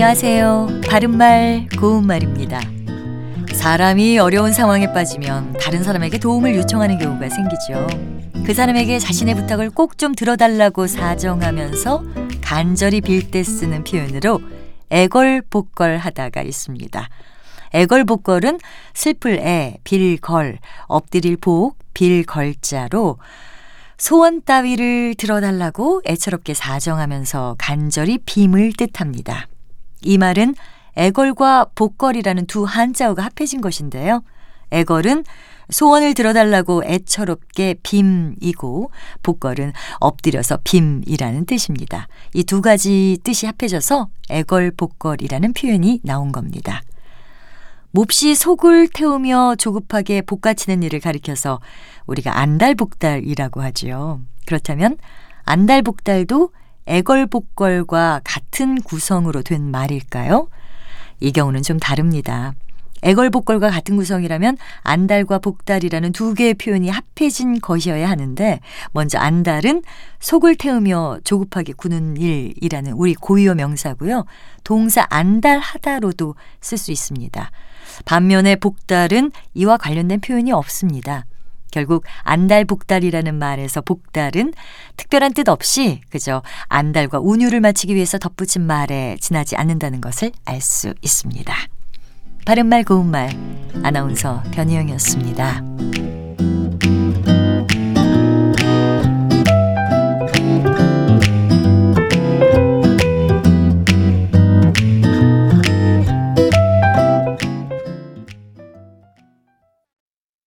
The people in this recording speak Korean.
안녕하세요. 바른말, 고운말입니다. 사람이 어려운 상황에 빠지면 다른 사람에게 도움을 요청하는 경우가 생기죠. 그 사람에게 자신의 부탁을 꼭 좀 들어달라고 사정하면서 간절히 빌 때 쓰는 표현으로 애걸복걸하다가 있습니다. 애걸복걸은 슬플 애, 빌걸, 엎드릴 복, 빌걸자로 소원 따위를 들어달라고 애처롭게 사정하면서 간절히 빔을 뜻합니다. 이 말은 애걸과 복걸이라는 두 한자어가 합해진 것인데요. 애걸은 소원을 들어달라고 애처롭게 빔이고 복걸은 엎드려서 빔이라는 뜻입니다. 이 두 가지 뜻이 합해져서 애걸 복걸이라는 표현이 나온 겁니다. 몹시 속을 태우며 조급하게 볶아치는 일을 가리켜서 우리가 안달복달이라고 하지요. 그렇다면 안달복달도 애걸복걸과 같은 구성으로 된 말일까요? 이 경우는 좀 다릅니다. 애걸복걸과 같은 구성이라면 안달과 복달이라는 두 개의 표현이 합해진 것이어야 하는데 먼저 안달은 속을 태우며 조급하게 구는 일이라는 우리 고유어 명사고요. 동사 안달하다로도 쓸 수 있습니다. 반면에 복달은 이와 관련된 표현이 없습니다. 결국 안달복달이라는 말에서 복달은 특별한 뜻 없이 그저 안달과 운율을 맞추기 위해서 덧붙인 말에 지나지 않는다는 것을 알 수 있습니다. 바른말 고운말 아나운서 변희영이었습니다.